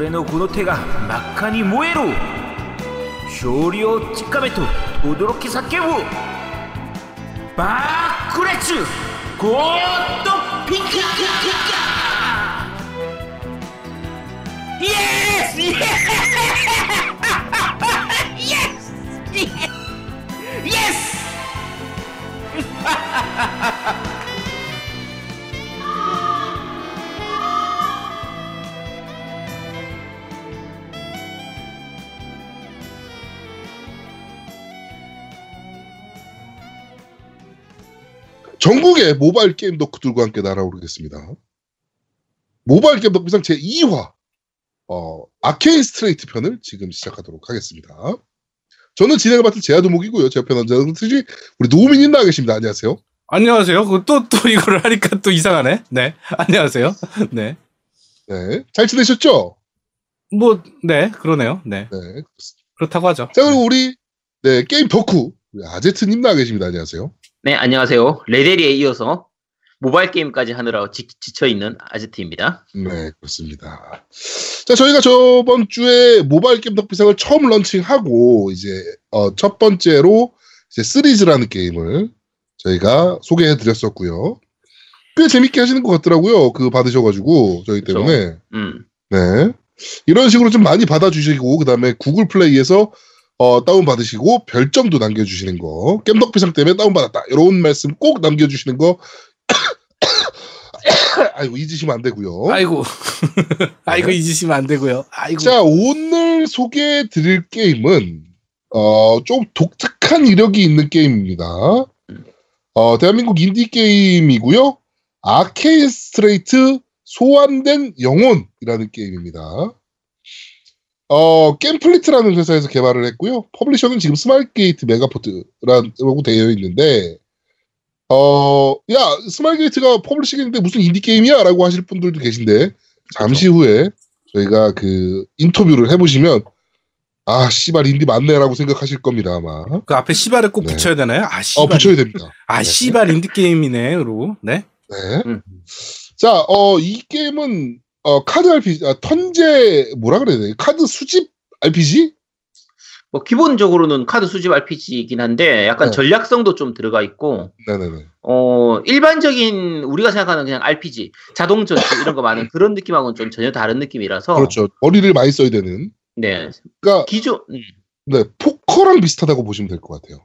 俺のこの手が真っ赤に燃えろ。勝利をつかめと驚き叫ぶバックレッチュゴーッドピンカイエスイエスイエスイエス 전국의 모바일 게임 덕후들과 함께 날아오르겠습니다. 모바일 겜덕비상 제2화 어, 아케인 스트레이트 편을 지금 시작하도록 하겠습니다. 저는 진행을 맡은 제아도목이고요. 제 옆에 남자는 특히 우리 노우민님 나와 계십니다. 안녕하세요. 안녕하세요. 그 또, 또 이거를 하니까 또 이상하네. 네. 안녕하세요. 네. 네. 잘 지내셨죠? 뭐, 네. 그러네요. 네. 네. 그렇다고 하죠. 자, 그리고 우리 네, 게임 덕후 우리 아제트님 나와 계십니다. 안녕하세요. 네, 안녕하세요. 레데리에 이어서 모바일 게임까지 하느라 지, 지쳐있는 아제트입니다. 네, 그렇습니다. 자, 저희가 저번 주에 모바일 게임 덕비상을 처음 런칭하고, 이제, 어, 첫 번째로, 이제 시리즈라는 게임을 저희가 소개해 드렸었고요. 꽤 재밌게 하시는 것 같더라고요. 그 받으셔가지고, 저희. 때문에. 음, 네. 이런 식으로 좀 많이 받아주시고, 그 다음에 구글 플레이에서 어, 다운받으시고, 별점도 남겨주시는 거, 겜덕비상 때문에 다운받았다. 이런 말씀 꼭 남겨주시는 거, 아이고, 잊으시면 안 되고요. 아이고. 아이고, 잊으시면 안 되고요. 아이고. 자, 오늘 소개해 드릴 게임은, 어, 좀 독특한 이력이 있는 게임입니다. 어, 대한민국 인디 게임이고요. 아케인 스트레이트 소환된 영혼이라는 게임입니다. 어, 게임플리트라는 회사에서 개발을 했고요. publisher는 지금 스마일게이트 메가포트라고 되어 있는데, 어, 야, 스마일게이트가 publishing인데 무슨 인디 게임이야? 라고 하실 분들도 계신데, 잠시 후에 저희가 그 인터뷰를 해보시면, 아, 씨발, 인디 맞네라고 생각하실 겁니다, 아마. 그 앞에 씨발을 꼭 네. 붙여야 되나요? 아, 씨발. 어, 붙여야 됩니다. 아, 네. 씨발 인디게임이네. 그러고. 네. 네. 음. 자, 어, 이 게임은, 어, 카드 RPG, 아, 턴제, 뭐라 그래야 돼? 카드 수집 RPG? 뭐 기본적으로는 카드 수집 RPG이긴 한데 약간 네. 전략성도 좀 들어가 있고 네네네. 어 일반적인 우리가 생각하는 그냥 RPG 자동 전투 이런 거 많은 그런 느낌하고는 좀 전혀 다른 느낌이라서 그렇죠. 머리를 많이 써야 되는. 네 그러니까, 기존 음, 네, 포커랑 비슷하다고 보시면 될 것 같아요.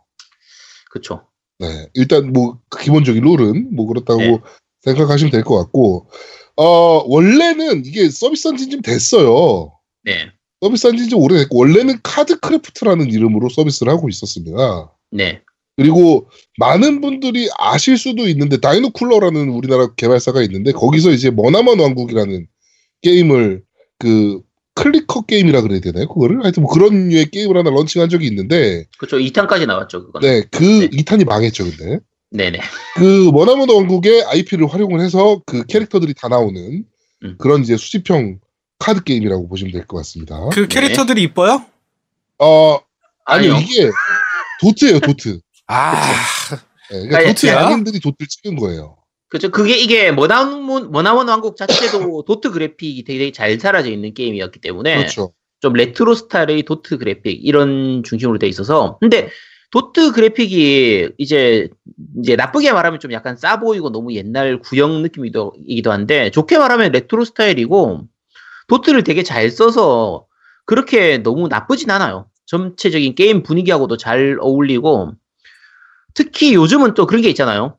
그쵸 네. 일단, 뭐, 그 기본적인 룰은, 뭐, 그렇다고 네. 생각하시면 될 것 같고, 어, 원래는 이게 서비스한 지 좀 됐어요. 네 서비스한 지 좀 오래됐고, 원래는 카드 크래프트라는 이름으로 서비스를 하고 있었습니다. 네. 그리고 많은 분들이 아실 수도 있는데 다이노쿨러라는 우리나라 개발사가 있는데 거기서 이제 머나먼 왕국이라는 게임을 그 clicker 게임이라 그래야 되나요? 그거를 하여튼 뭐 그런 류의 게임을 하나 런칭한 적이 있는데 그쵸 2탄까지 나왔죠 그건 네, 그 네. 2탄이 망했죠, 근데. 네네 그 머나먼 왕국의 IP를 활용을 해서 그 캐릭터들이 다 나오는 음. 그런 이제 수집형 카드 게임이라고 보시면 될 것 같습니다. 그 캐릭터들이 이뻐요? 어, 아니요, 아니 요. 이게 도트예요, 도트. 아, 네, 그러니까 아니, 도트 야. 양인들이 도트를 찍은 거예요. 그죠 그게 이게 머나먼 머나먼 왕국 자체도 도트 그래픽이 되게 잘 사라져 있는 게임이었기 때문에 그렇죠. 좀 레트로 스타일의 도트 그래픽 이런 중심으로 돼 있어서 근데 도트 그래픽이 이제 이제 나쁘게 말하면 좀 약간 싸 보이고 너무 옛날 구형 느낌이기도 이기도 한데 좋게 말하면 레트로 스타일이고 도트를 되게 잘 써서 그렇게 너무 나쁘진 않아요. 전체적인 게임 분위기하고도 잘 어울리고 특히 요즘은 또 그런 게 있잖아요.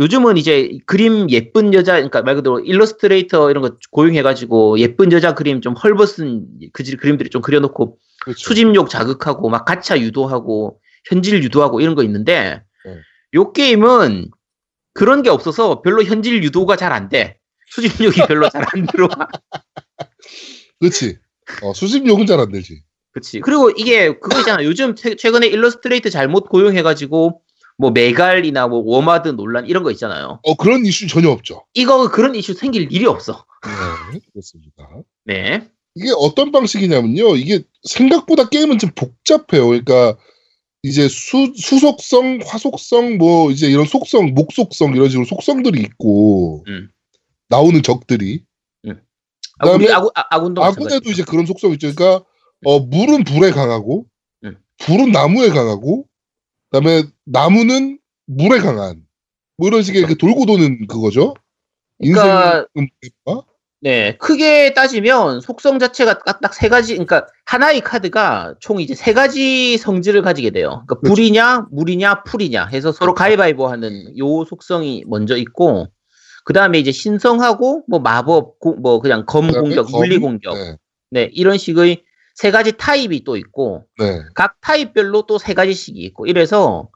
요즘은 이제 그림 예쁜 여자, 그러니까 말 그대로 일러스트레이터 이런 거 고용해가지고 예쁜 여자 그림 좀 헐벗은 그 그림들이 좀 그려놓고 그렇죠. 수집욕 자극하고 막 가차 유도하고 현질 유도하고 이런 거 있는데 네. 요 게임은 그런 게 없어서 별로 현질 유도가 잘 안 돼. 수집욕이 별로 잘 안 들어와. 그렇지. 어, 수집욕은 잘 안 되지. 그치. 그리고 이게 그거 있잖아. 요즘 최, 최근에 일러스트레이터 잘못 고용해가지고 뭐 메갈이나 뭐 워마드 논란 이런 거 있잖아요. 어, 그런 이슈 전혀 없죠. 이거 그런 이슈 생길 일이 없어. 네, 그렇습니다. 네. 이게 어떤 방식이냐면요. 이게 생각보다 게임은 좀 복잡해요. 그러니까 이제 수, 수속성, 화속성, 뭐 이제 이런 속성, 목속성 이런 식으로 속성들이 있고 음. 나오는 적들이 음. 아, 그다음에 아군 아, 아군도 아군에도 이제 그런 속성 있죠. 그러니까 어 물은 불에 강하고 음. 불은 나무에 강하고 그다음에 나무는 물에 강한 뭐 이런 식의 그 돌고 도는 그거죠. 그러니까 인생 네, 크게 따지면 속성 자체가 딱 세 가지, 그러니까 하나의 카드가 총 이제 세 가지 성질을 가지게 돼요. 그러니까 그렇죠. 불이냐, 물이냐, 풀이냐 해서 서로 가위바위보 하는 요 속성이 먼저 있고, 그 다음에 이제 신성하고, 뭐 마법, 고- 뭐 그냥 검 공격, 검, 물리 공격. 네, 네, 이런 식의 세 가지 타입이 또 있고, 네, 각 타입별로 또 세 가지씩이 있고, 이래서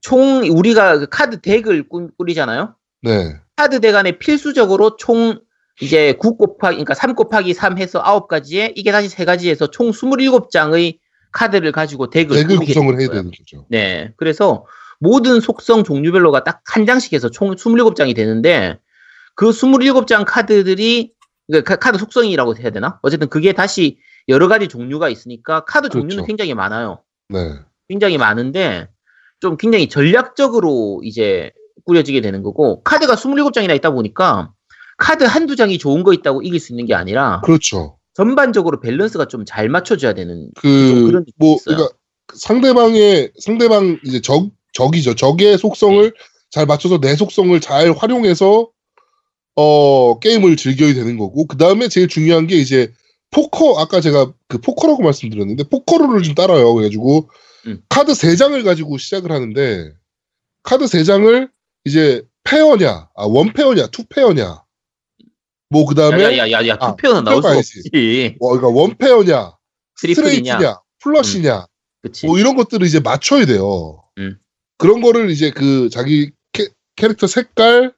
총 우리가 그 카드 덱을 꾸- 꾸리잖아요. 네, 카드 덱 안에 필수적으로 총 이제 9 곱하기 그러니까 3 곱하기 3 해서 9가지에 이게 다시 3가지에서 총 27장의 카드를 가지고 덱을, 덱을 구성을 해야. 되는 거죠. 네. 그래서 모든 속성 종류별로가 딱 한 장씩 해서 총 27장이 되는데 그 27장 카드들이 그러니까 카- 카드 속성이라고 해야 되나? 어쨌든 그게 다시 여러 가지 종류가 있으니까 카드 종류는 그렇죠. 굉장히 많아요. 네, 굉장히 많은데 좀 굉장히 전략적으로 이제 꾸려지게 되는 거고 카드가 27장이나 있다 보니까 카드 한두 장이 좋은 거 있다고 이길 수 있는 게 아니라 그렇죠. 전반적으로 밸런스가 좀 잘 맞춰줘야 되는 좀그뭐 있어요. 그러니까 상대방의 상대방 이제 적 적이죠. 적의 속성을 잘 맞춰서 내 속성을 잘 활용해서 어 게임을 즐겨야 되는 거고 그 다음에 제일 중요한 게 이제 포커 아까 제가 그 포커라고 말씀드렸는데 포커룰을 좀 따라요. 그래가지고 음. 카드 세 장을 가지고 시작을 하는데 카드 세 장을 이제 페어냐, 아 원페어냐, 투페어냐, 뭐 그 다음에 야야야야 아, 투페어는 나올 수 없지. 뭐 그러니까 원페어냐. 스트레이트냐, 플러시냐, 그치. 뭐 이런 것들을 이제 맞춰야 돼요. 음. 그런 거를 이제 그 자기 캐, 캐릭터 색깔,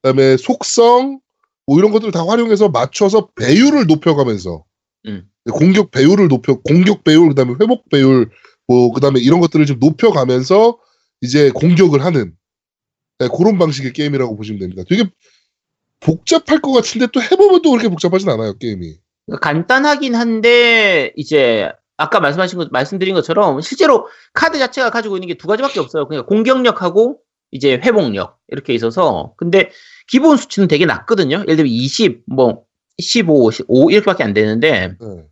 그다음에 속성, 뭐 이런 것들을 다 활용해서 맞춰서 배율을 높여가면서 음. 공격 배율을 높여 공격 배율 그다음에 회복 배율 뭐 그다음에 이런 것들을 좀 높여가면서 이제 공격을 하는 네, 그런 방식의 게임이라고 보시면 됩니다. 되게 복잡할 것 같은데 또 해보면 또 그렇게 복잡하진 않아요 게임이. 간단하긴 한데 이제 아까 말씀하신 것 말씀드린 것처럼 실제로 카드 자체가 가지고 있는 게 두 가지밖에 없어요. 그러니까 공격력하고 이제 회복력 이렇게 있어서 근데 기본 수치는 되게 낮거든요. 예를 들면 20, 뭐 15, 5 이렇게밖에 안 되는데 네.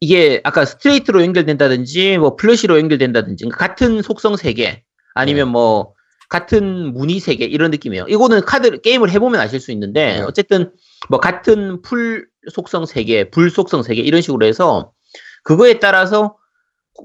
이게 아까 스트레이트로 연결된다든지 뭐 플러시로 연결된다든지 같은 속성 3개 아니면 네. 뭐 같은 무늬 3개 이런 느낌이에요. 이거는 카드 게임을 해보면 아실 수 있는데 네. 어쨌든 뭐 같은 풀 속성 3개, 불 속성 3개 이런 식으로 해서 그거에 따라서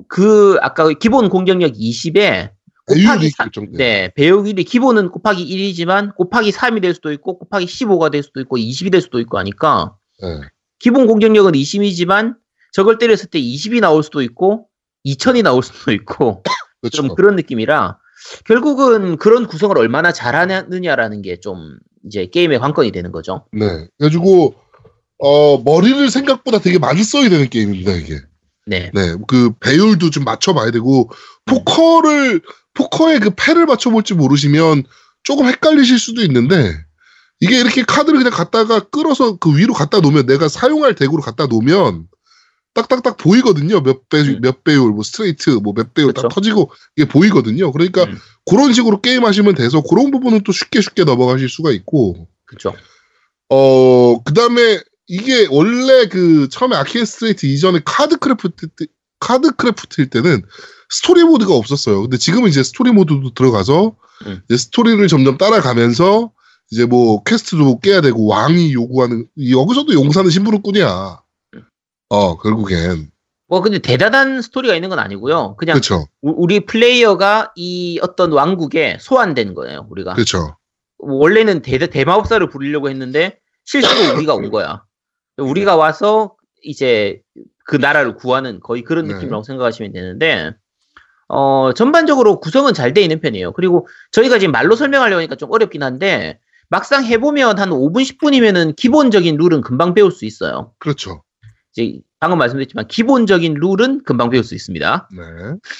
그 아까 기본 공격력 20에 곱하기 배율이 3, 결정돼. 네, 배우길이 기본은 곱하기 1이지만 곱하기 3이 될 수도 있고 곱하기 15가 될 수도 있고 20이 될 수도 있고 하니까 네. 기본 공격력은 20이지만 저걸 때렸을 때 20이 나올 수도 있고 2000이 나올 수도 있고 그렇죠. 좀 그런 느낌이라 결국은 그런 구성을 얼마나 잘하느냐라는 게 좀 이제 게임의 관건이 되는 거죠. 네. 그래가지고 어 머리를 생각보다 되게 많이 써야 되는 게임입니다 이게. 네. 네. 그 배율도 좀 맞춰봐야 되고 포커를 포커의 그 패를 맞춰볼 줄 모르시면 조금 헷갈리실 수도 있는데 이게 이렇게 카드를 그냥 갖다가 끌어서 그 위로 갖다 놓으면 내가 사용할 덱으로 갖다 놓으면 딱딱딱 보이거든요. 몇 배, 음. 몇 배율, 뭐 스트레이트, 뭐 몇 배율 그쵸. 딱 터지고 이게 보이거든요. 그러니까 음. 그런 식으로 게임 하시면 돼서 그런 부분은 또 쉽게 쉽게 넘어가실 수가 있고 그렇죠. 어, 그 다음에 이게 원래 그 처음에 아케인 스트레이트 이전에 카드 크래프트, 때- 카드 크래프트일 때는 스토리 모드가 없었어요. 근데 지금은 이제 스토리 모드도 들어가서 음. 이제 스토리를 점점 따라가면서 이제 뭐 퀘스트도 깨야 되고 왕이 요구하는 여기서도 용사는 심부름꾼이야. 어, 결국엔. 뭐 근데 대단한 스토리가 있는 건 아니고요. 그냥. 우- 우리 플레이어가 이 어떤 왕국에 소환된 거예요. 우리가 그렇죠. 원래는 대, 대마법사를 부리려고 했는데 실수로 우리가 온 거야. 우리가 와서 이제 그 나라를 구하는 거의 그런 네. 느낌이라고 생각하시면 되는데 어 전반적으로 구성은 잘 돼 있는 편이에요. 그리고 저희가 지금 말로 설명하려고 하니까 좀 어렵긴 한데 막상 해보면 한 5분 10분이면은 기본적인 룰은 금방 배울 수 있어요. 그렇죠. 이제 방금 말씀드렸지만 기본적인 룰은 금방 배울 수 있습니다. 네.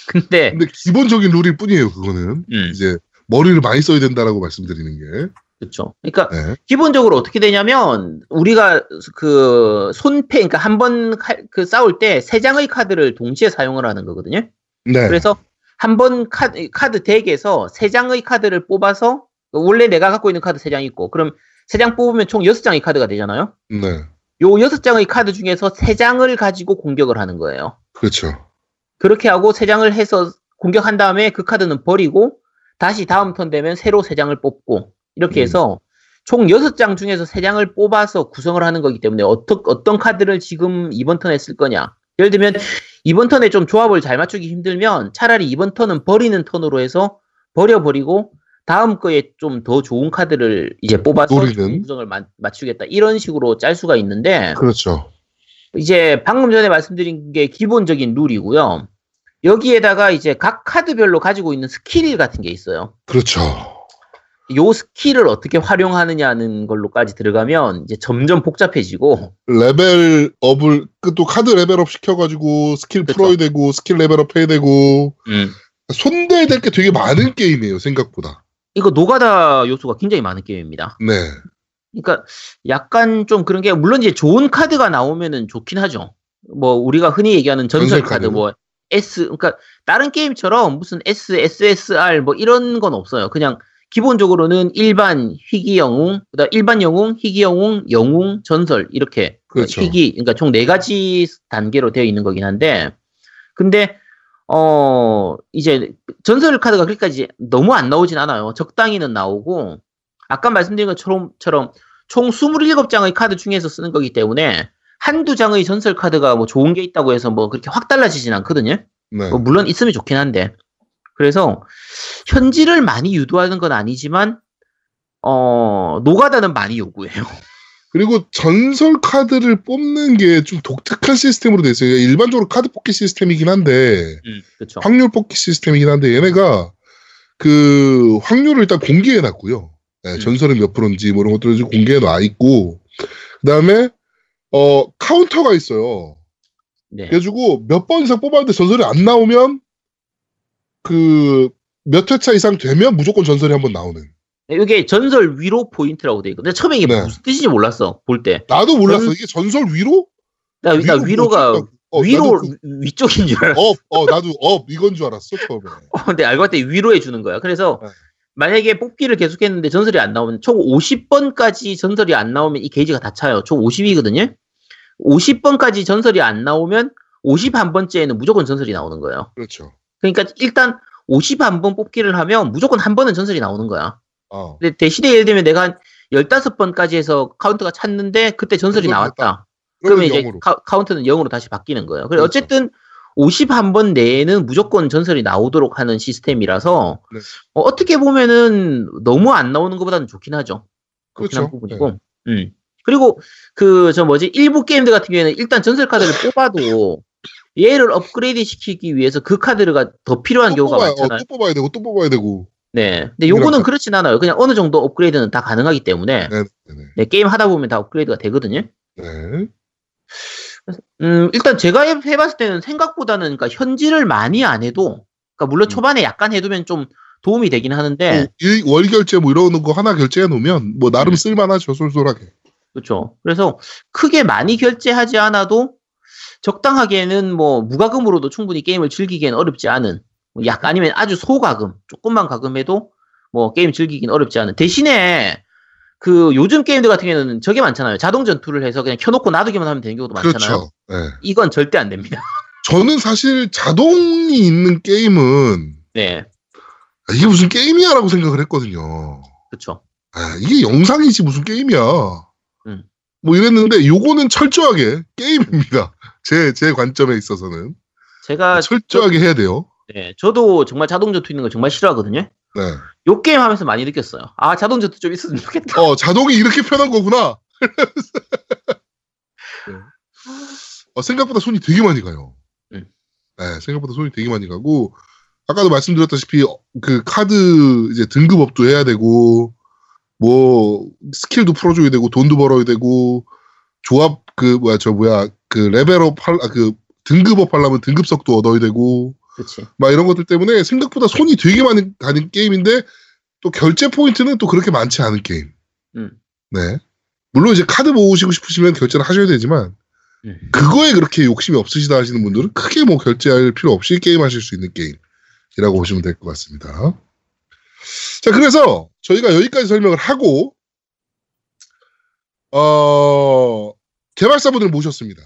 근데 근데 기본적인 룰일 뿐이에요, 그거는. 음, 이제 머리를 많이 써야 된다라고 말씀드리는 게. 그렇죠. 그러니까 네. 기본적으로 어떻게 되냐면 우리가 그 손패 그러니까 한 번 그 싸울 때 세 장의 카드를 동시에 사용을 하는 거거든요. 네. 그래서 한 번 카드 카드 덱에서 세 장의 카드를 뽑아서 원래 내가 갖고 있는 카드 세 장 있고 그럼 세 장 뽑으면 총 여섯 장의 카드가 되잖아요. 네. 요 여섯 장의 카드 중에서 세 장을 가지고 공격을 하는 거예요. 그렇죠. 그렇게 하고 세 장을 해서 공격한 다음에 그 카드는 버리고 다시 다음 턴 되면 새로 세 장을 뽑고 이렇게 음. 해서 총 여섯 장 중에서 세 장을 뽑아서 구성을 하는 거기 때문에 어떤 어떤 카드를 지금 이번 턴에 쓸 거냐. 예를 들면 이번 턴에 좀 조합을 잘 맞추기 힘들면 차라리 이번 턴은 버리는 턴으로 해서 버려버리고 다음 거에 좀 더 좋은 카드를 이제 뽑아서 노리는. 구성을 마- 맞추겠다 이런 식으로 짤 수가 있는데 그렇죠. 이제 방금 전에 말씀드린 게 기본적인 룰이고요. 여기에다가 이제 각 카드별로 가지고 있는 스킬 같은 게 있어요. 그렇죠. 요 스킬을 어떻게 활용하느냐는 걸로까지 들어가면 이제 점점 복잡해지고 레벨업을 그 또 카드 레벨업 시켜가지고 스킬 그쵸. 풀어야 되고 스킬 레벨업 해야 되고 음. 손대야 될 게 되게 많은 게임이에요 생각보다. 이거 노가다 요소가 굉장히 많은 게임입니다. 네. 그러니까 약간 좀 그런 게 물론 이제 좋은 카드가 나오면은 좋긴 하죠. 뭐 우리가 흔히 얘기하는 전설 카드. 뭐 S 그러니까 다른 게임처럼 무슨 S, SSR 뭐 이런 건 없어요. 그냥 기본적으로는 일반 희귀 영웅, 그다음 일반 영웅, 희귀 영웅, 영웅, 전설 이렇게 그렇죠. 희귀 그러니까 총 네 가지 단계로 되어 있는 거긴 한데 근데 어 이제 전설 카드가 그렇게까지 너무 안 나오진 않아요. 적당히는 나오고 아까 말씀드린 것처럼 처럼 총 27장의 카드 중에서 쓰는 거기 때문에 한두 장의 전설 카드가 뭐 좋은 게 있다고 해서 뭐 그렇게 확 달라지진 않거든요. 네. 뭐 물론 있으면 좋긴 한데. 그래서 현질을 많이 유도하는 건 아니지만 어 노가다는 많이 요구해요. 그리고 전설 카드를 뽑는 게 좀 독특한 시스템으로 돼 있어요. 일반적으로 카드 뽑기 시스템이긴 한데 그렇죠. 확률 뽑기 시스템이긴 한데 얘네가 그 확률을 일단 공개해 놨고요. 네, 음. 전설은 몇 프로인지 뭐 이런 것들을 공개해 놔 있고 그다음에 어 카운터가 있어요. 네. 그래가지고 몇 번 이상 뽑았는데 전설이 안 나오면 그 몇 회차 이상 되면 무조건 전설이 한 번 나오는. 이게 전설 위로 포인트라고 돼 있거든요. 처음에 이게 네. 무슨 뜻인지 몰랐어 볼 때. 나도 몰랐어. 전- 이게 전설 위로? 나, 나 위로가 뭐지? 어, 위로 나도 그- 위쪽인 줄 알았어. 업, 어, 나도 업 이건 줄 알았어 처음에. 근데 알고 봤더니 위로해 주는 거야. 그래서 네. 만약에 뽑기를 계속했는데 전설이 안 나오면 총 50번까지 전설이 안 나오면 이 게이지가 다 차요. 총 50이거든요. 50번까지 전설이 안 나오면 51번째에는 무조건 전설이 나오는 거예요. 그렇죠. 그러니까 일단 51번 뽑기를 하면 무조건 한 번은 전설이 나오는 거야. 어. 근데 대신에 예를 들면 내가 한 15번까지 해서 카운트가 찼는데 그때 전설이 나왔다. 그러면 그러면 이제. 카, 카운트는 0으로 다시 바뀌는 거예요. 그래 그렇죠. 어쨌든 51번 내에는 무조건 전설이 나오도록 하는 시스템이라서 네. 어떻게 보면은 너무 안 나오는 것보다는 좋긴 하죠. 그렇긴 한 그렇죠. 부분이고. 음. 그리고 그 저 뭐지 일부 게임들 같은 경우에는 일단 전설 카드를 뽑아도 얘를 업그레이드 시키기 위해서 그 카드가 더 필요한 또 경우가 뽑아야, 어, 많잖아요. 또 뽑아야 되고 또 뽑아야 되고. 네. 근데 요거는 그렇진 않아요. 그냥 어느 정도 업그레이드는 다 가능하기 때문에 네, 네, 네, 게임 하다 보면 다 업그레이드가 되거든요. 네. 음, 일단 제가 해- 해봤을 때는 생각보다는 그러니까 현질을 많이 안 해도 그러니까 물론 음. 초반에 약간 해두면 좀 도움이 되긴 하는데 뭐 일- 월 결제 뭐 이런 거 하나 결제해 놓으면 뭐 나름 음. 쓸만하죠 쏠쏠하게. 그렇죠. 그래서 크게 많이 결제하지 않아도 적당하게는 뭐 무과금으로도 충분히 게임을 즐기기엔 어렵지 않은 뭐 약간 아니면 아주 소가금 조금만 가금해도 뭐 게임 즐기긴 어렵지 않은 대신에 그 요즘 게임들 같은 경우는 저게 많잖아요. 자동 전투를 해서 그냥 켜놓고 놔두기만 하면 되는 경우도 많잖아요. 그렇죠. 네. 이건 절대 안 됩니다. 저는 사실 자동이 있는 게임은 네, 아, 이게 무슨 게임이야라고 생각을 했거든요. 그렇죠. 아, 이게 영상이지 무슨 게임이야. 음. 뭐 이랬는데 요거는 철저하게 게임입니다. 제, 제 관점에 있어서는. 제가 철저하게 해야 돼요. 네, 저도 정말 자동 전투 있는 거 정말 싫어하거든요. 네. 요 게임 하면서 많이 느꼈어요. 아, 자동 전투 좀 있었으면 좋겠다. 어, 자동이 이렇게 편한 거구나. 네. 어, 생각보다 손이 되게 많이 가요. 음. 네, 생각보다 손이 되게 많이 가고, 아까도 말씀드렸다시피, 어, 그 카드 이제 등급업도 해야 되고, 뭐, 스킬도 풀어줘야 되고, 돈도 벌어야 되고, 조합, 그, 뭐야, 저 뭐야, 그 레벨업 할, 아, 그 등급업 하려면 등급석도 얻어야 되고, 그렇지. 막 이런 것들 때문에 생각보다 손이 되게 많이 가는 게임인데 또 결제 포인트는 또 그렇게 많지 않은 게임. 음. 네. 물론 이제 카드 모으시고 싶으시면 결제를 하셔야 되지만 음. 그거에 그렇게 욕심이 없으시다 하시는 분들은 크게 뭐 결제할 필요 없이 게임하실 수 있는 게임이라고 보시면 될 것 같습니다. 자, 그래서 저희가 여기까지 설명을 하고 어 개발사분을 모셨습니다.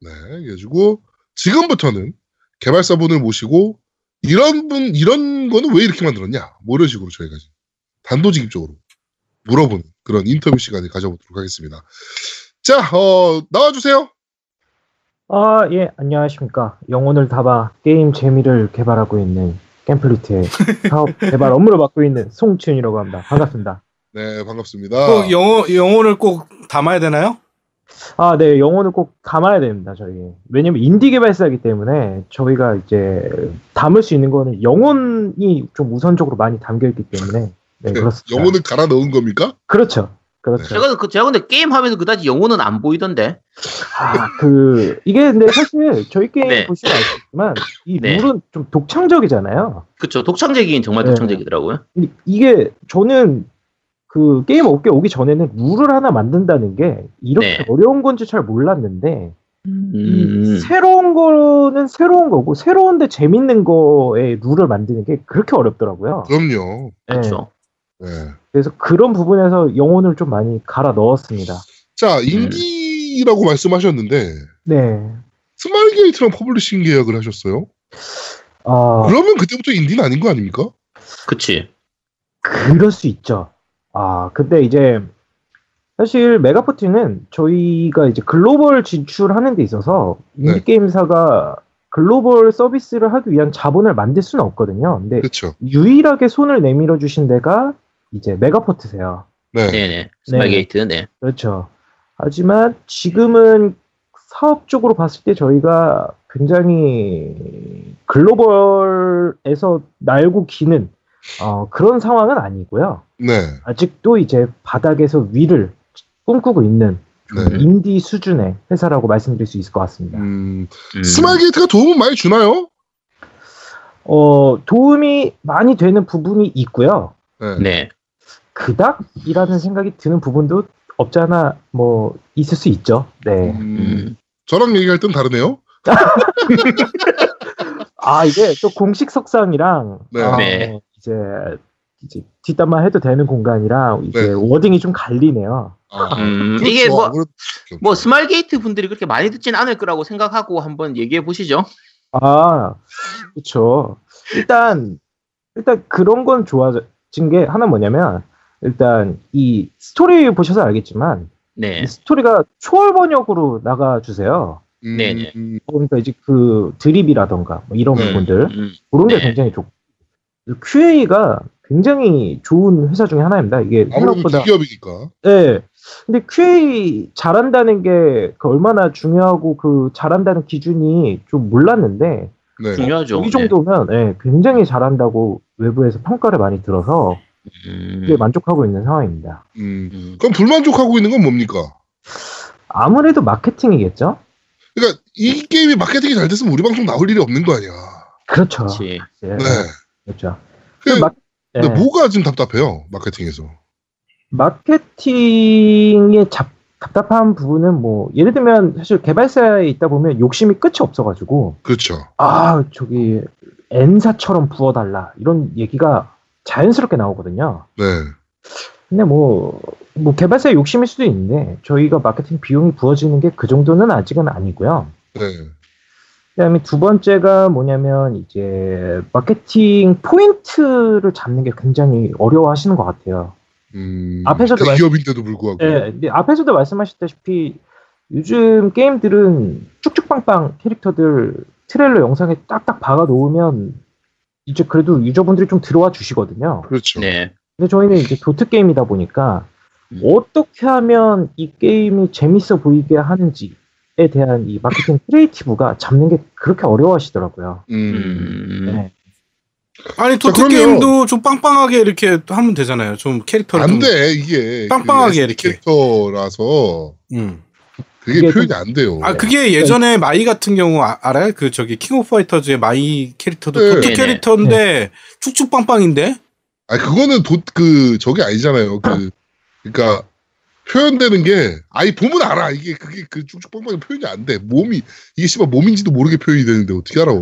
네, 그래가지고 지금부터는 개발사분을 모시고 이런 분 이런 거는 왜 이렇게 만들었냐 뭐 이런 식으로 저희가 단도직입적으로 물어보는 그런 인터뷰 시간을 가져보도록 하겠습니다. 자, 어, 나와주세요. 아, 예, 안녕하십니까. 영혼을 담아 게임 재미를 개발하고 있는 겜플리트의 사업 개발 업무를 맡고 있는 송치윤이라고 합니다. 반갑습니다. 네, 반갑습니다. 꼭 영어 영어를 꼭 담아야 되나요? 아, 네, 영혼을 꼭 담아야 됩니다, 저희. 왜냐면 인디 개발사이기 때문에 저희가 이제 담을 수 있는 거는 영혼이 좀 우선적으로 많이 담겨 있기 때문에 네, 그렇습니다. 영혼을 갈아 넣은 겁니까? 그렇죠. 그렇죠. 제가 그 제가 근데 게임 하면서 그다지 영혼은 안 보이던데. 아, 그 이게 근데 사실 저희 게임 네. 보시면 알겠지만 이 네. 룰은 좀 독창적이잖아요. 그쵸 독창적이긴 정말 네. 독창적이더라고요. 이- 이게 저는 그 게임 업계 오기 전에는 룰을 하나 만든다는 게 이렇게 네. 어려운 건지 잘 몰랐는데 이 음. 새로운 거는 새로운 거고 새로운데 재밌는 거에 룰을 만드는 게 그렇게 어렵더라고요. 그럼요. 네. 그렇죠. 네. 그래서 그런 부분에서 영혼을 좀 많이 갈아 넣었습니다. 자, 음. 인디라고 말씀하셨는데 네. 스마일 게이트랑 퍼블리싱 계약을 하셨어요. 어, 그러면 그때부터 인디는 아닌 거 아닙니까? 그치. 그럴 수 있죠. 아, 근데 이제 사실 메가포트는 저희가 이제 글로벌 진출하는 데 있어서 네. 인디 게임사가 글로벌 서비스를 하기 위한 자본을 만들 수는 없거든요. 근데 그렇죠. 유일하게 손을 내밀어 주신 데가 이제 메가포트세요. 네. 네네. 스마일게이트. 네. 그렇죠. 하지만 지금은 사업적으로 봤을 때 저희가 굉장히 글로벌에서 날고 기는 어, 그런 상황은 아니고요. 네. 아직도 이제 바닥에서 위를 꿈꾸고 있는 네. 인디 수준의 회사라고 말씀드릴 수 있을 것 같습니다. 음, 음. 스마일 게이트가 도움을 많이 주나요? 어, 도움이 많이 되는 부분이 있고요. 네. 네. 그닥이라는 생각이 드는 부분도 없잖아 뭐 있을 수 있죠. 네. 음, 음. 저랑 얘기할 땐 다르네요. 아 이게 또 공식 석상이랑 네. 아, 네. 이제 이제 뒷담화 해도 되는 공간이랑 이제 네. wording이 좀 갈리네요. 아, 음, 그렇죠. 이게 뭐, 아무래도- 뭐 스마일게이트 분들이 그렇게 많이 듣진 않을 거라고 생각하고 한번 얘기해 보시죠. 아 그렇죠. 일단 일단 그런 건 좋아진 게 하나 뭐냐면 일단 이 스토리 보셔서 알겠지만 네. 이 스토리가 초월 번역으로 나가 주세요. 음, 네네. 음, 그러니까 이제 그 드립이라던가 뭐 이런 네. 부분들 음. 그런 게 네. 굉장히 좋고 QA가 굉장히 좋은 회사 중에 하나입니다. 이게 생각보다 기업이니까. 네. 근데 QA 잘한다는 게그 얼마나 중요하고 그 잘한다는 기준이 좀 몰랐는데 네. 중요하죠. 이 정도면 예, 굉장히 잘한다고 외부에서 평가를 많이 들어서 네. 음. 꽤 만족하고 있는 상황입니다. 음. 음. 그럼 불만족하고 있는 건 뭡니까? 아무래도 마케팅이겠죠? 그러니까 이 게임이 마케팅이 잘 됐으면 우리 방송 나올 일이 없는 거 아니야. 그렇죠. 그렇지. 예, 네. 그렇죠. 그, 마- 예. 근데 뭐가 지금 답답해요? 마케팅에서. 마케팅의 잡- 답답한 부분은 뭐 예를 들면 사실 개발사에 있다 보면 욕심이 끝이 없어가지고 그렇죠. 아 저기 N사처럼 부어달라 이런 얘기가 자연스럽게 나오거든요. 네. 근데 뭐, 뭐 개발사의 욕심일 수도 있는데 저희가 마케팅 비용이 부어지는 게 그 정도는 아직은 아니고요. 네. 그다음에 두 번째가 뭐냐면 이제 마케팅 포인트를 잡는 게 굉장히 어려워하시는 것 같아요. 음, 앞에서도 말- 대기업인데도 불구하고. 네, 근데 앞에서도 말씀하셨다시피 요즘 게임들은 쭉쭉빵빵 캐릭터들 트레일러 영상에 딱딱 박아 놓으면 이제 그래도 유저분들이 좀 들어와 주시거든요. 그렇죠. 네. 근데 저희는 이제 도트 게임이다 보니까 음. 어떻게 하면 이 게임이 재밌어 보이게 하는지에 대한 이 마케팅 creative가 잡는 게 그렇게 어려워하시더라고요. 음. 음. 네. 아니 자, 도트 그러면- 게임도 좀 빵빵하게 이렇게 하면 되잖아요. 좀 캐릭터를 안 좀- 돼, 이게. 빵빵하게 그 이렇게. 캐릭터라서 음. 그게 이게 표현이 안 돼요. 아 그게 예전에 마이 같은 경우 아, 알아요? 그 저기 킹 오브 파이터즈의 마이 캐릭터도 네. 도트 네네. 캐릭터인데 쭉쭉 빵빵인데 아 그거는 도, 그 저게 아니잖아요. 그 그러니까 표현되는 게 아이 보면 알아. 이게 그게 그 쭉쭉 뻥뻥이 표현이 안 돼. 몸이 이게 씨발 몸인지도 모르게 표현이 되는데 어떻게 알아?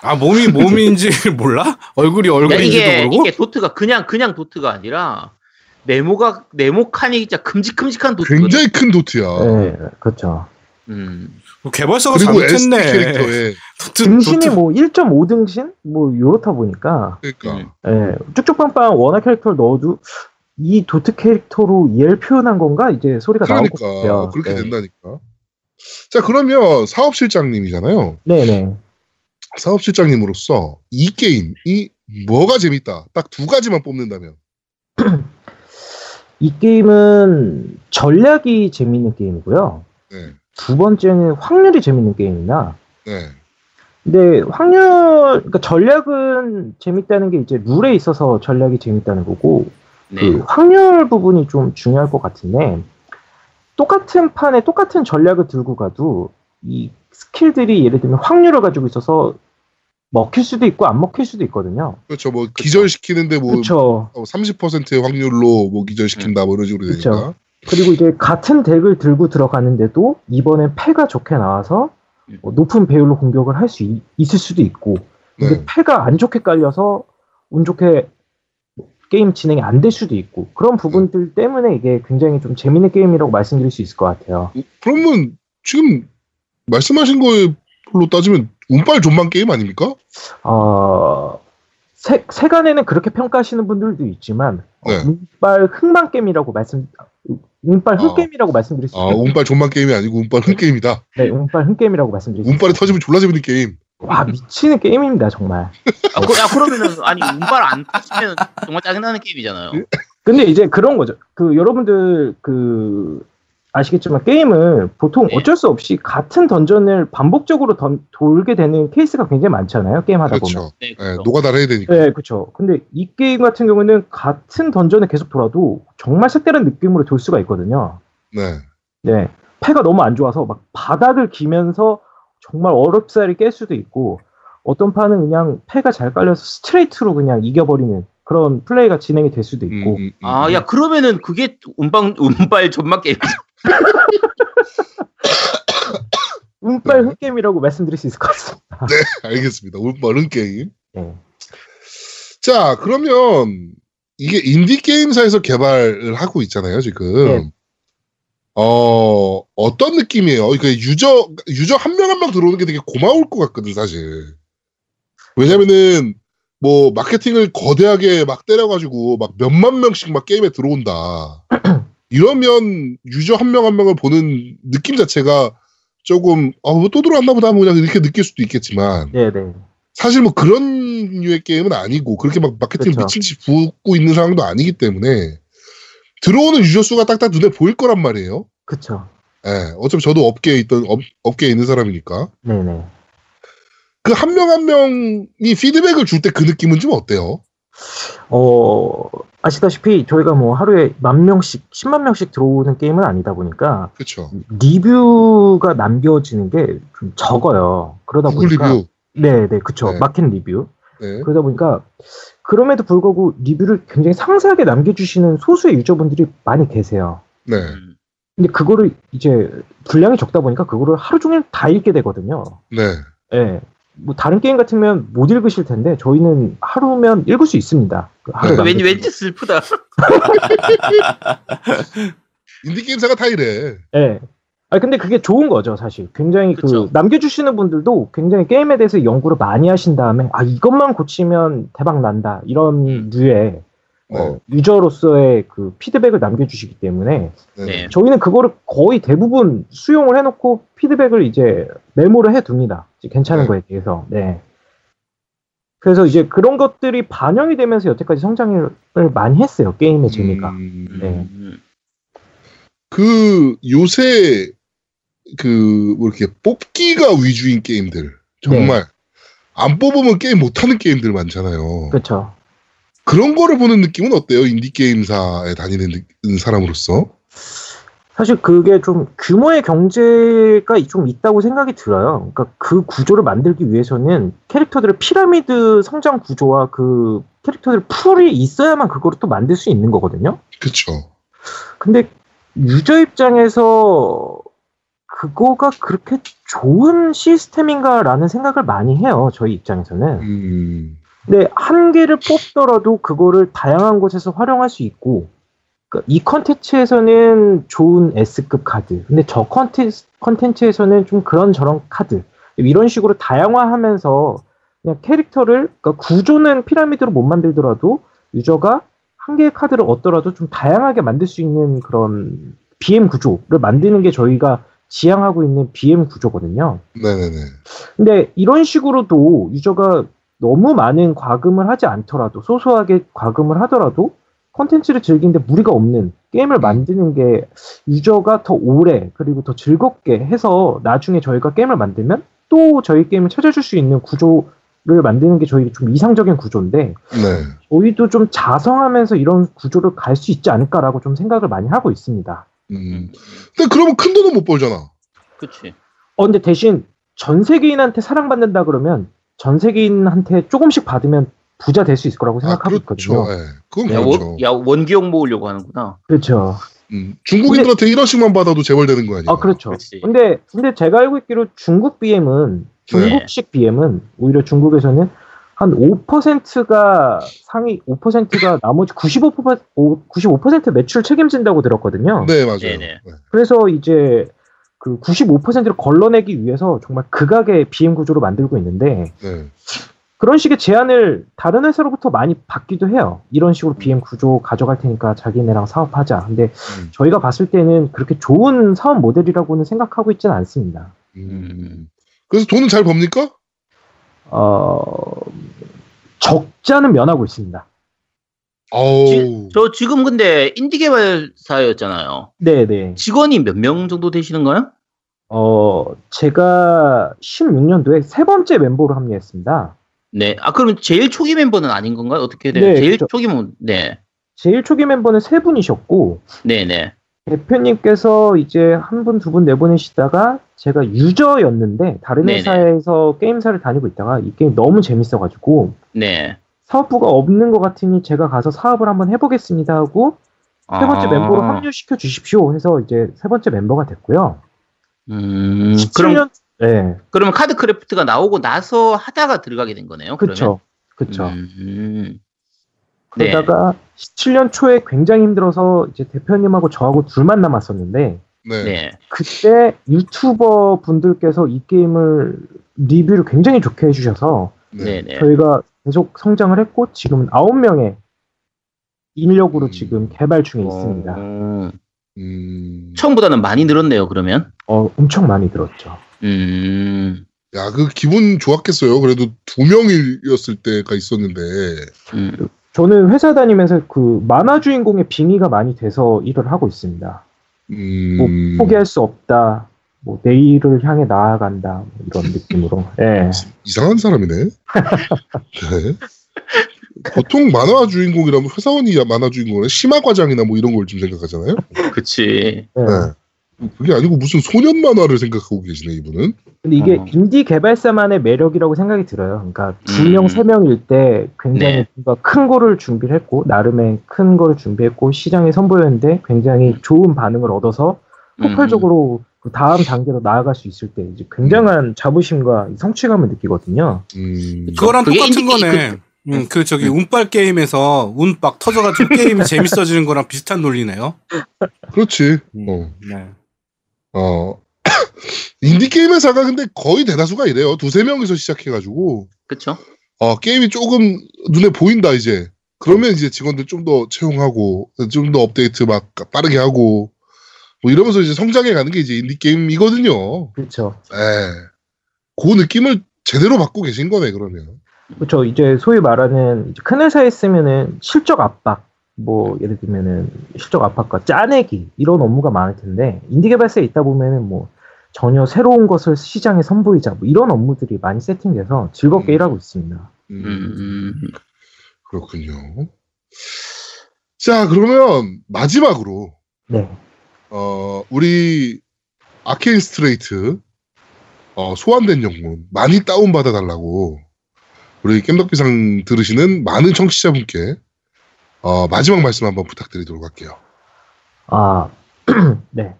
아 몸이 몸인지 몰라? 얼굴이 그러니까 얼굴인지도 이게 모르고? 이게 도트가 그냥 그냥 도트가 아니라 네모가 네모 칸이 진짜 큼직큼직한 도트. 굉장히 큰 도트야. 네, 그렇죠. 음. 개발사가 그리고 SD 잘못했네. 캐릭터에 도트- 등신이 도트- 뭐1.5 등신? 뭐 요렇다 보니까 그러니까 음. 예, 쭉쭉빵빵 원화 캐릭터를 넣어도 이 도트 캐릭터로 얘를 표현한 건가 이제 소리가 나올 것 그러니까. 그렇게 네. 된다니까. 자 그러면 사업실장님이잖아요. 네네. 사업실장님으로서 이 게임이 뭐가 재밌다. 딱 두 가지만 뽑는다면. 이 게임은 전략이 재밌는 게임이고요. 네. 두 번째는 확률이 재밌는 게임이나 네. 근데 확률 그러니까 전략은 재밌다는 게 이제 룰에 있어서 전략이 재밌다는 거고 네. 그 확률 부분이 좀 중요할 것 같은데 똑같은 판에 똑같은 전략을 들고 가도 이 스킬들이 예를 들면 확률을 가지고 있어서 먹힐 수도 있고 안 먹힐 수도 있거든요. 그렇죠. 뭐 기절시키는데 뭐 그렇죠. 30%의 확률로 뭐 기절시킨다 뭐 이런 식으로 그쵸. 되니까. 그리고 이제 같은 덱을 들고 들어가는데도 이번엔 패가 좋게 나와서 음. 뭐 높은 배율로 공격을 할 수 있을 수도 있고 근데 네. 패가 안 좋게 깔려서 운 좋게 게임 진행이 안 될 수도 있고 그런 부분들 때문에 이게 굉장히 좀 재밌는 게임이라고 말씀드릴 수 있을 것 같아요. 그러면 지금 말씀하신 거로 따지면 운빨 존망 게임 아닙니까? 어, 세, 세간에는 그렇게 평가하시는 분들도 있지만 어, 네. 운빨 흥망 게임이라고 말씀 운빨 흥 아. 게임이라고 말씀드릴 수 아, 있어요. 운빨 존망 게임이 아니고 운빨 흥 게임이다. 네, 운빨 흥 게임이라고 말씀드릴 수 있어요. 운빨이 터지면 졸라 재밌는 게임. 와 미치는 게임입니다 정말. 아, 그, 야, 그러면은 아니 운발 안 터지면 정말 짜증나는 게임이잖아요. 근데 이제 그런 거죠. 그 여러분들 그 아시겠지만 게임을 보통 네. 어쩔 수 없이 같은 던전을 반복적으로 던, 돌게 되는 케이스가 굉장히 많잖아요. 게임 하다 보면. 그렇죠. 네, 예, 그렇죠. 노가다를 해야 되니까. 네, 그렇죠. 근데 이 게임 같은 경우는 같은 던전을 계속 돌아도 정말 색다른 느낌으로 돌 수가 있거든요. 네. 네, 패가 너무 안 좋아서 막 바닥을 기면서 정말 어렵사리 깰 수도 있고 어떤 판은 그냥 패가 잘 깔려서 스트레이트로 그냥 이겨버리는 그런 플레이가 진행이 될 수도 음, 있고 음, 음, 아, 음. 야 그러면은 그게 운방 운발 존망 게임. 운빨 네. 흥게임이라고 말씀드릴 수 있을 것 같습니다. 알겠습니다. 운빨 흥 게임. 네. 자, 그러면 이게 인디 게임사에서 개발을 하고 있잖아요, 지금. 네. 어, 어떤 느낌이에요? 그러니까 유저, 유저 한 명 한 명 들어오는 게 되게 고마울 것 같거든, 사실. 왜냐면은, 뭐, 마케팅을 거대하게 막 때려가지고, 막 몇만 명씩 막 게임에 들어온다. 이러면 유저 한 명 한 명을 보는 느낌 자체가 조금, 어, 뭐또 들어왔나 보다, 뭐 그냥 이렇게 느낄 수도 있겠지만, 네, 네. 사실 뭐 그런 류의 게임은 아니고 그렇게 막 마케팅을 그쵸. 미친 듯이 붓고 있는 상황도 아니기 때문에 들어오는 유저 수가 딱딱 눈에 보일 거란 말이에요. 그쵸. 예, 어차피 저도 업계에 있던 업, 업계에 있는 사람이니까 네, 네. 그 한 명 한 명이 피드백을 줄 때 그 느낌은 좀 어때요? 어, 아시다시피 저희가 뭐 하루에 만 명씩, 10만 명씩 들어오는 게임은 아니다 보니까 그렇죠. 리뷰가 남겨지는 게 좀 적어요. 그러다 보니까 리뷰. 네, 네, 그쵸. 네. 마켓 리뷰. 네. 그러다 보니까 그럼에도 불구하고 리뷰를 굉장히 상세하게 남겨주시는 소수의 유저분들이 많이 계세요. 네. 음. 근데 그거를 이제 분량이 적다 보니까 그거를 하루 종일 다 읽게 되거든요. 네. 예. 뭐 다른 게임 같으면 못 읽으실 텐데 저희는 하루면 읽을 수 있습니다. 그 하루 네. 왠지 남겨주시면. 왠지 슬프다. 인디 게임사가 다 이래. 예. 아 근데 그게 좋은 거죠, 사실. 굉장히 그쵸. 그 남겨주시는 분들도 굉장히 게임에 대해서 연구를 많이 하신 다음에 아 이것만 고치면 대박 난다 이런 음. 류의 어, 유저로서의 그 피드백을 남겨주시기 때문에 네. 네. 저희는 그거를 거의 대부분 수용을 해놓고 피드백을 이제 메모를 해둡니다. 이제 괜찮은 네. 거에 대해서. 네. 그래서 이제 그런 것들이 반영이 되면서 여태까지 성장을 많이 했어요. 게임의 재미가. 음, 네. 음. 그 요새 그 뭐 이렇게 뽑기가 위주인 게임들 정말 안 뽑으면 게임 못하는 게임들 많잖아요. 그렇죠. 그런 거를 보는 느낌은 어때요? 인디 게임사에 다니는 느- 사람으로서? 사실 그게 좀 규모의 경제가 좀 있다고 생각이 들어요. 그러니까 그 구조를 만들기 위해서는 캐릭터들의 피라미드 성장 구조와 그 캐릭터들의 풀이 있어야만 그거를 또 만들 수 있는 거거든요. 그쵸. 근데 유저 입장에서 그거가 그렇게 좋은 시스템인가라는 생각을 많이 해요. 저희 입장에서는. 음, 근데 한 개를 뽑더라도 그거를 다양한 곳에서 활용할 수 있고 그러니까 이 컨텐츠에서는 좋은 S급 카드, 근데 저 컨텐츠, 컨텐츠에서는 좀 그런 저런 카드 이런 식으로 다양화하면서 그냥 캐릭터를 그러니까 구조는 피라미드로 못 만들더라도 유저가 한 개의 카드를 얻더라도 좀 다양하게 만들 수 있는 그런 BM 구조를 만드는 게 저희가 지향하고 있는 BM 구조거든요. 네네네. 근데 이런 식으로도 유저가 너무 많은 과금을 하지 않더라도 소소하게 과금을 하더라도 컨텐츠를 즐기는데 무리가 없는 게임을 만드는 게 유저가 더 오래 그리고 더 즐겁게 해서 나중에 저희가 게임을 만들면 또 저희 게임을 찾아줄 수 있는 구조를 만드는 게 저희 좀 이상적인 구조인데 네. 저희도 좀 자성하면서 이런 구조를 갈 수 있지 않을까라고 좀 생각을 많이 하고 있습니다. 음. 근데 그러면 큰 돈은 못 벌잖아. 그치. 어, 근데 대신 전 세계인한테 사랑받는다 그러면 전 세계인한테 조금씩 받으면 부자 될 수 있을 거라고 생각하고 아, 그렇죠. 있거든요. 예. 그건 야, 그렇죠. 원, 야 원기용 모으려고 하는구나. 그렇죠. 음, 중국인들한테 1원씩만 받아도 재벌되는 거 아니에요? 아, 그렇죠. 그렇지. 근데, 근데 제가 알고 있기로 중국 BM은, 중국식 BM은, 오히려 중국에서는 한 5%가 상위, 5%가 나머지 95%, 95% 매출 책임진다고 들었거든요. 네, 맞아요. 네네. 네. 그래서 이제 그 95%를 걸러내기 위해서 정말 극악의 BM 구조로 만들고 있는데, 네. 그런 식의 제안을 다른 회사로부터 많이 받기도 해요. 이런 식으로 BM 구조 가져갈 테니까 자기네랑 사업하자. 근데 음. 저희가 봤을 때는 그렇게 좋은 사업 모델이라고는 생각하고 있지는 않습니다. 음. 그래서 돈은 잘 법니까? 어, 적자는 면하고 있습니다. 어우. 저 지금 근데 인디 개발사였잖아요. 네네. 직원이 몇 명 정도 되시는가요? 어, 제가 16년도에 세 번째 멤버로 합류했습니다. 네. 아 그러면 제일 초기 멤버는 아닌 건가요? 어떻게 돼요? 네, 제일 그쵸. 초기면 네. 제일 초기 멤버는 세 분이셨고, 네, 네. 대표님께서 이제 한 분, 두 분 내보내시다가 제가 유저였는데 다른 네네. 회사에서 게임사를 다니고 있다가 이 게임 너무 재밌어가지고 네. 사업부가 없는 것 같으니 제가 가서 사업을 한번 해보겠습니다 하고 세 번째 아. 멤버로 합류시켜 주십시오 해서 이제 세 번째 멤버가 됐고요. 음, 17년 그럼 네, 그러면 카드 크래프트가 나오고 나서 하다가 들어가게 된 거네요. 음, 네. 그러다가 17년 초에 굉장히 힘들어서 이제 대표님하고 저하고 둘만 남았었는데 네. 네. 그때 유튜버 분들께서 이 게임을 리뷰를 굉장히 좋게 해주셔서 네. 네, 네. 저희가 계속 성장을 했고 지금은 9명의 인력으로 음. 지금 개발 중에 있습니다. 어, 음. 처음보다는 많이 늘었네요. 그러면. 어, 엄청 많이 들었죠. 음. 야, 그 기분 좋았겠어요. 그래도 두 명이었을 때가 있었는데. 음. 저는 회사 다니면서 그 만화 주인공의 빙의가 많이 돼서 일을 하고 있습니다. 음. 뭐 포기할 수 없다. 뭐 내일을 향해 나아간다. 뭐 이런 느낌으로. 예. 이상한 사람이네. 네. 보통 만화 주인공이라면 회사원이 만화 주인공은 심화 과장이나 뭐 이런 걸 좀 생각하잖아요. 그치. 예. 네. 그게 아니고 무슨 소년 만화를 생각하고 계시네 이분은. 근데 이게 어. 인디 개발사만의 매력이라고 생각이 들어요. 그러니까 두 음. 명, 세 명일 때 굉장히 네. 뭔가 큰 거를 준비를 했고, 나름의 큰 거를 준비했고, 시장에 선보였는데 굉장히 좋은 반응을 얻어서 폭발적으로 그 다음 단계로 나아갈 수 있을 때 이제 굉장한 자부심과 성취감을 느끼거든요. 음. 그거랑 똑같은 거네. 음, 그 저기 운빨 게임에서 운막 터져가지고 게임이 재밌어지는 거랑 비슷한 논리네요. 그렇지. 음, 어. 네. 어. 인디 게임 회사가 근데 거의 대다수가 이래요. 두세 명에서 시작해가지고 그쵸? 어, 게임이 조금 눈에 보인다 이제. 그러면 이제 직원들 좀 더 채용하고 좀 더 업데이트 막 빠르게 하고 뭐 이러면서 이제 성장해 가는 게 이제 인디 게임이거든요. 그렇죠. 에. 그 느낌을 제대로 받고 계신 거네 그러면. 그렇죠. 이제 소위 말하는 이제 큰 회사에 있으면은 실적 압박, 뭐 예를 들면은 실적 압박과 짜내기 이런 업무가 많을 텐데 인디 개발사에 있다 보면은 뭐 전혀 새로운 것을 시장에 선보이자 뭐 이런 업무들이 많이 세팅돼서 즐겁게 음. 일하고 있습니다. 음, 음. 그렇군요. 자 그러면 마지막으로 네. 어, 우리 아케인 스트레이트 어, 소환된 영혼 많이 다운 받아 달라고 우리 겜덕비상 들으시는 많은 청취자분께 어, 마지막 말씀 한번 부탁드리도록 할게요. 아, 네.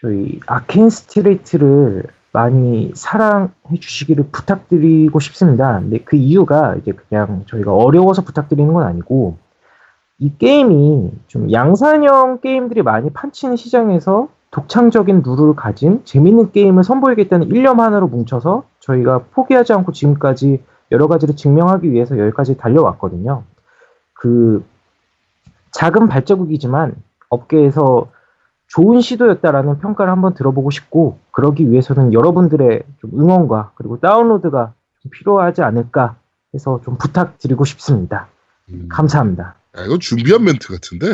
저희 아케인 스트레이트를 많이 사랑해 주시기를 부탁드리고 싶습니다. 근데 그 이유가 이제 그냥 저희가 어려워서 부탁드리는 건 아니고 이 게임이 좀 양산형 게임들이 많이 판치는 시장에서 독창적인 룰을 가진 재밌는 게임을 선보이겠다는 일념 하나로 뭉쳐서 저희가 포기하지 않고 지금까지 여러 가지를 증명하기 위해서 여기까지 달려왔거든요. 그 작은 발자국이지만 업계에서 좋은 시도였다라는 평가를 한번 들어보고 싶고 그러기 위해서는 여러분들의 좀 응원과 그리고 다운로드가 좀 필요하지 않을까 해서 좀 부탁드리고 싶습니다. 음. 감사합니다. 야, 이거 준비한 멘트 같은데.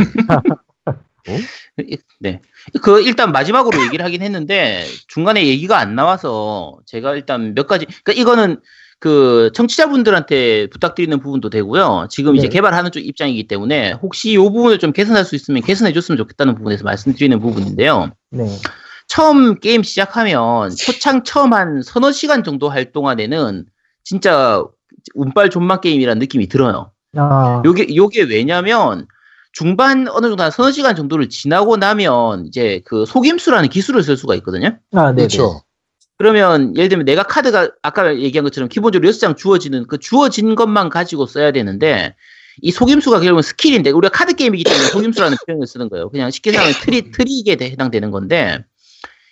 네. 그 일단 마지막으로 얘기를 하긴 했는데 중간에 얘기가 안 나와서 제가 일단 몇 가지 그러니까 이거는 그 청취자분들한테 부탁드리는 부분도 되고요. 지금 이제 네. 개발하는 쪽 입장이기 때문에 혹시 이 부분을 좀 개선할 수 있으면 개선해 줬으면 좋겠다는 부분에서 말씀드리는 부분인데요. 네. 처음 게임 시작하면 초창 처음 한 서너 시간 정도 할 동안에는 진짜 운빨 존망 게임이라는 느낌이 들어요. 아, 요게 요게 왜냐면 중반 어느 정도 한 서너 시간 정도를 지나고 나면 이제 그 속임수라는 기술을 쓸 수가 있거든요. 아, 네. 그렇죠. 그러면 예를 들면 내가 카드가 아까 얘기한 것처럼 기본적으로 6장 주어지는 그 주어진 것만 가지고 써야 되는데 이 속임수가 결국은 스킬인데 우리가 카드 게임이기 때문에 속임수라는 표현을 쓰는 거예요. 그냥 쉽게 생각하면 트리 트릭에 대- 해당되는 건데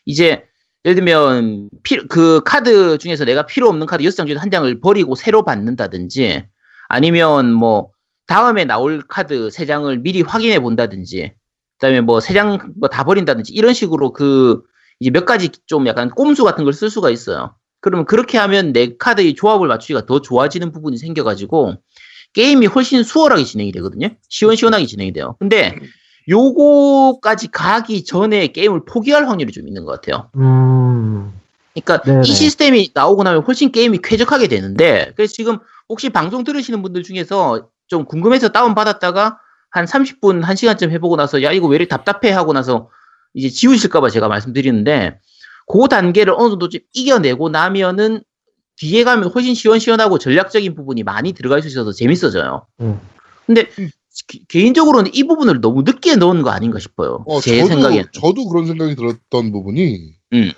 이제 예를 들면 피- 그 카드 중에서 내가 필요 없는 카드 6장 중에 한 장을 버리고 새로 받는다든지 아니면 뭐 다음에 나올 카드 세 장을 미리 확인해 본다든지 그다음에 뭐 세 장 뭐 다 버린다든지 이런 식으로 그 이제 몇 가지 좀 약간 꼼수 같은 걸 쓸 수가 있어요. 그러면 그렇게 하면 내 카드의 조합을 맞추기가 더 좋아지는 부분이 생겨가지고 게임이 훨씬 수월하게 진행이 되거든요. 시원시원하게 진행이 돼요. 근데 요거까지 가기 전에 게임을 포기할 확률이 좀 있는 것 같아요. 음, 그러니까 네네. 이 시스템이 나오고 나면 훨씬 게임이 쾌적하게 되는데 그래서 지금 혹시 방송 들으시는 분들 중에서 좀 궁금해서 다운 받았다가 한 30분 1시간쯤 해보고 나서 야 이거 왜 이렇게 답답해 하고 나서 이제 지우실까봐 제가 말씀드리는데 그 단계를 어느 정도 좀 이겨내고 나면은 뒤에 가면 훨씬 시원시원하고 전략적인 부분이 많이 들어갈 수 있어서 재밌어져요. 음. 근데 기- 개인적으로는 이 부분을 너무 늦게 넣은 거 아닌가 싶어요. 어, 제 저도, 생각엔. 저도 그런 생각이 들었던 부분이. 음.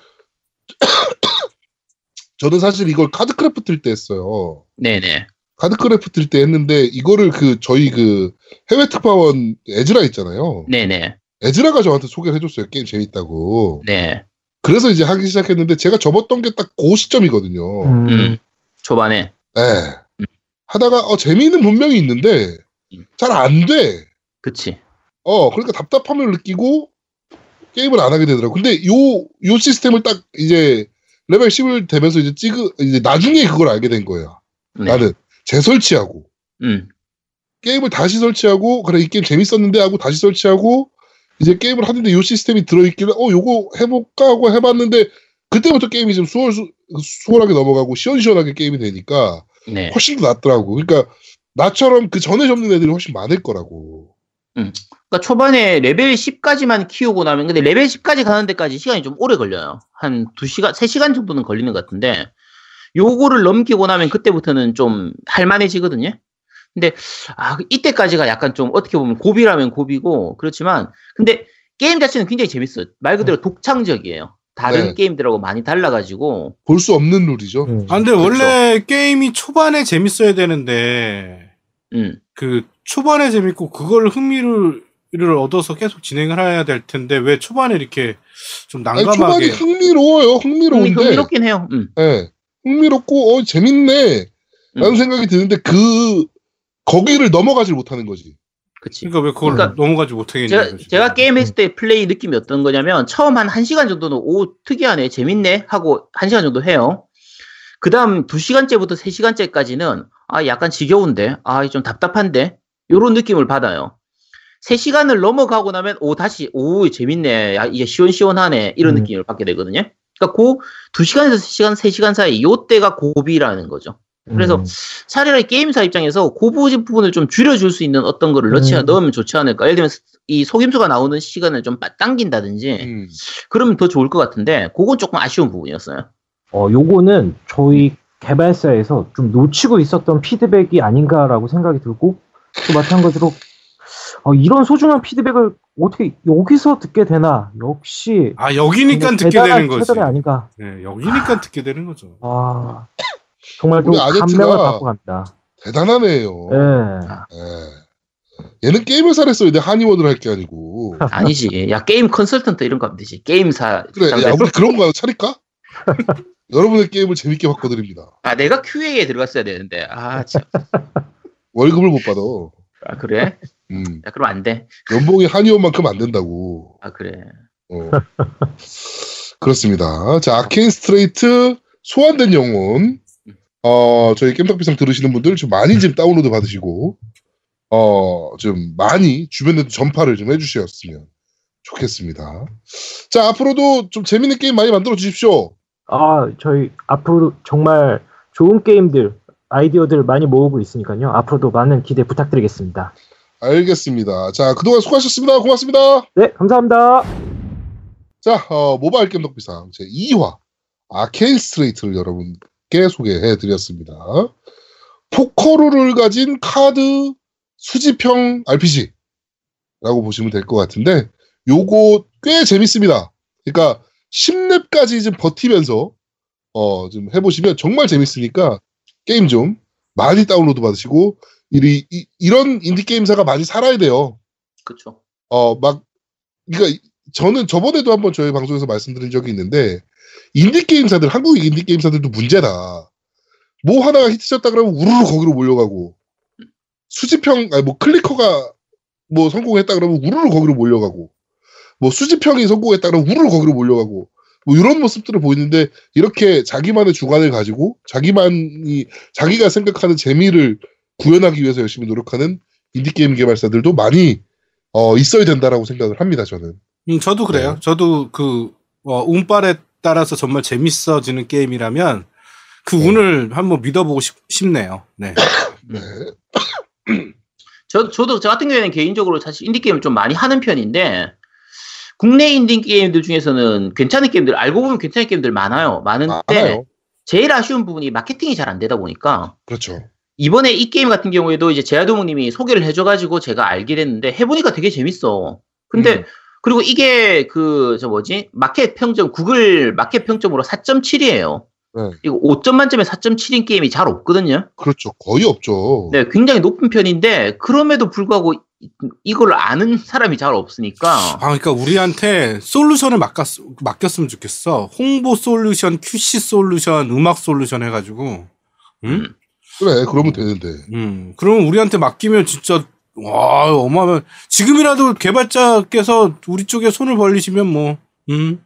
저는 사실 이걸 카드크래프트일 때 했어요. 네네. 카드크래프트일 때 했는데, 이거를 그, 저희 그, 해외 특파원 에즈라 있잖아요. 네네. 에즈라가 저한테 소개를 해줬어요. 게임 재밌다고. 네. 그래서 이제 하기 시작했는데, 제가 접었던 게 딱 그 시점이거든요. 음, 음. 초반에. 예. 하다가, 어, 재미는 분명히 있는데, 음. 잘안 돼. 그치. 어, 그러니까 답답함을 느끼고 게임을 안 하게 되더라고. 근데 요, 요 시스템을 딱 이제 레벨 10을 되면서 이제 찍으, 이제 나중에 그걸 알게 된 거야. 네. 나는 재설치하고 음. 게임을 다시 설치하고 그래 이 게임 재밌었는데 하고 다시 설치하고 이제 게임을 하는데 요 시스템이 들어있길래 어 요거 해볼까 하고 해봤는데 그때부터 게임이 좀 수월, 수, 수월하게 넘어가고 시원시원하게 게임이 되니까 네. 훨씬 더 낫더라고. 그러니까 나처럼 그 전에 접는 애들이 훨씬 많을 거라고. 그러니까 초반에 레벨 10까지만 키우고 나면 근데 레벨 10까지 가는 데까지 시간이 좀 오래 걸려요. 한 2시간, 3시간 정도는 걸리는 것 같은데 요거를 넘기고 나면 그때부터는 좀 할만해지거든요. 근데 아 이때까지가 약간 좀 어떻게 보면 고비라면 고비고 그렇지만 근데 게임 자체는 굉장히 재밌어요. 말 그대로 독창적이에요. 다른 네. 게임들하고 많이 달라가지고 볼 수 없는 룰이죠. 음. 아, 근데 원래 게임이 초반에 재밌어야 되는데, 음. 그 초반에 재밌고 그걸 흥미를 를 얻어서 계속 진행을 해야 될 텐데 왜 초반에 이렇게 좀 아니, 초반이 난감하게 흥미로워요. 흥미로운데. 흥미, 흥미롭긴 해요. 음. 예. 흥미롭고, 어, 재밌네. 라는 음. 생각이 드는데, 그, 거기를 넘어가질 못하는 거지. 그치. 그러니까 왜 그걸 그러니까 넘어가지 못하겠냐 제가. 제가 게임 했을 때 플레이 느낌이 어떤 거냐면 처음 한 1시간 정도는 오 특이하네 재밌네 하고 1시간 정도 해요 그 다음 2시간째부터 3시간째까지는 아 약간 지겨운데 아 좀 답답한데 요런 느낌을 받아요 3시간을 넘어가고 나면 오 다시 오 재밌네 야, 이게 시원시원하네 이런 음. 느낌을 받게 되거든요 그러니까 그 2시간에서 3시간 3시간 사이 요때가 고비라는 거죠 그래서 음. 차라리 게임사 입장에서 그 부분- 부분을 좀 줄여줄 수 있는 어떤 거를 넣지, 음. 넣으면 좋지 않을까. 예를 들면 이 속임수가 나오는 시간을 좀 빠- 당긴다든지 음. 그러면 더 좋을 것 같은데 그건 조금 아쉬운 부분이었어요. 어, 요거는 저희 개발사에서 좀 놓치고 있었던 피드백이 아닌가라고 생각이 들고 또 마찬가지로 어, 이런 소중한 피드백을 어떻게 여기서 듣게 되나 역시 아 여기니까 듣게 되는 거지. 아닌가 네, 여기니까 듣게 되는 거죠. 아 정말 좀 감명을 받고 갑니다 대단하네요. 예. 예. 얘는 게임 회사를 했어요. 내 한의원을 할 게 아니고. 아니지. 야 게임 컨설턴트 이런 거 하면 되지. 게임사. 그래, 야. 우리 그런 거 차릴까? 여러분의 게임을 재밌게 바꿔드립니다. 아 내가 QA에 들어갔어야 되는데. 아 참. 월급을 못 받아. 아 그래? 음, 야 그럼 안 돼. 연봉이 한의원만큼 안 된다고. 아 그래. 어. 그렇습니다. 자, 아케인 스트레이트 소환된 영혼. 어, 저희 겜덕비상 들으시는 분들 좀 많이 좀 다운로드 받으시고, 어, 좀 많이 주변에도 전파를 좀 해주셨으면 좋겠습니다. 자, 앞으로도 좀 재밌는 게임 많이 만들어 주십시오. 아, 저희 앞으로 정말 좋은 게임들, 아이디어들 많이 모으고 있으니까요. 앞으로도 많은 기대 부탁드리겠습니다. 알겠습니다. 자, 그동안 수고하셨습니다. 고맙습니다. 네, 감사합니다. 자, 어, 모바일 겜덕비상 제 2화 아케인 스트레이트를 여러분 께 소개해 드렸습니다. 포커룰을 가진 카드 수집형 RPG라고 보시면 될 것 같은데 요거 꽤 재밌습니다. 그러니까 10렙까지 좀 버티면서 어, 좀 해보시면 정말 재밌으니까 게임 좀 많이 다운로드 받으시고 이, 이, 이런 인디 게임사가 많이 살아야 돼요. 그쵸. 어, 막, 그러니까 저는 저번에도 한번 저희 방송에서 말씀드린 적이 있는데 인디 게임사들 한국 인디 게임사들도 문제다. 뭐 하나가 히트쳤다 그러면 우르르 거기로 몰려가고 수집형 아니 뭐 clicker가 뭐 성공했다 그러면 우르르 거기로 몰려가고 뭐 수집형이 성공했다 그러면 우르르 거기로 몰려가고 뭐 이런 모습들을 보이는데 이렇게 자기만의 주관을 가지고 자기만이 자기가 생각하는 재미를 구현하기 위해서 열심히 노력하는 인디 게임 개발사들도 많이 어, 있어야 된다라고 생각을 합니다, 저는. 음, 저도 그래요. 네. 저도 그 어, 운빨에 따라서 정말 재밌어지는 게임이라면 그 네. 운을 한번 믿어보고 싶, 싶네요. 네. 네. 저, 저도 저 같은 경우에는 개인적으로 사실 인디 게임을 좀 많이 하는 편인데, 국내 인디 게임들 중에서는 괜찮은 게임들, 알고 보면 괜찮은 게임들 많아요. 많은데, 많아요. 제일 아쉬운 부분이 마케팅이 잘 안 되다 보니까, 그렇죠. 이번에 이 게임 같은 경우에도 이제 제아도목님이 소개를 해줘가지고 제가 알게 됐는데, 해보니까 되게 재밌어. 근데, 음. 그리고 이게 그, 저 뭐지? 마켓 평점, 구글 마켓 평점으로 4.7이에요. 네. 이거 5점 만점에 4.7인 게임이 잘 없거든요. 그렇죠. 거의 없죠. 네, 굉장히 높은 편인데 그럼에도 불구하고 이- 이걸 아는 사람이 잘 없으니까 아, 그러니까 우리한테 솔루션을 맡겼, 맡겼으면 좋겠어. 홍보 솔루션, QC 솔루션, 음악 솔루션 해가지고. 음? 음. 그래, 그러면 되는데. 음. 그러면 우리한테 맡기면 진짜, 와, 어마어마. 지금이라도 개발자께서 우리 쪽에 손을 벌리시면 뭐, 음,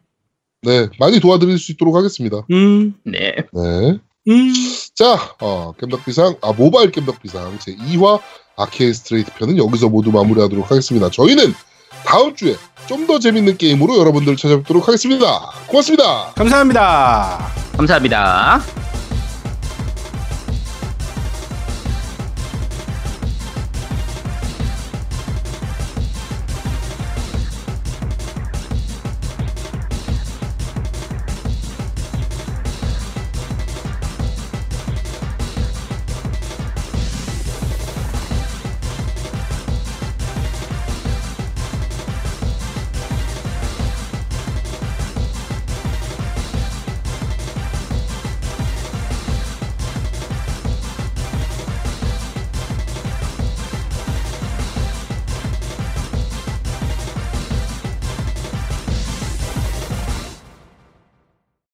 네, 많이 도와드릴 수 있도록 하겠습니다. 음, 네. 네. 음. 자, 어, 겜덕비상, 아, 모바일 겜덕비상 제 2화 아케인 스트레이트 편은 여기서 모두 마무리하도록 하겠습니다. 저희는 다음 주에 좀 더 재밌는 게임으로 여러분들 찾아뵙도록 하겠습니다. 고맙습니다. 감사합니다. 감사합니다.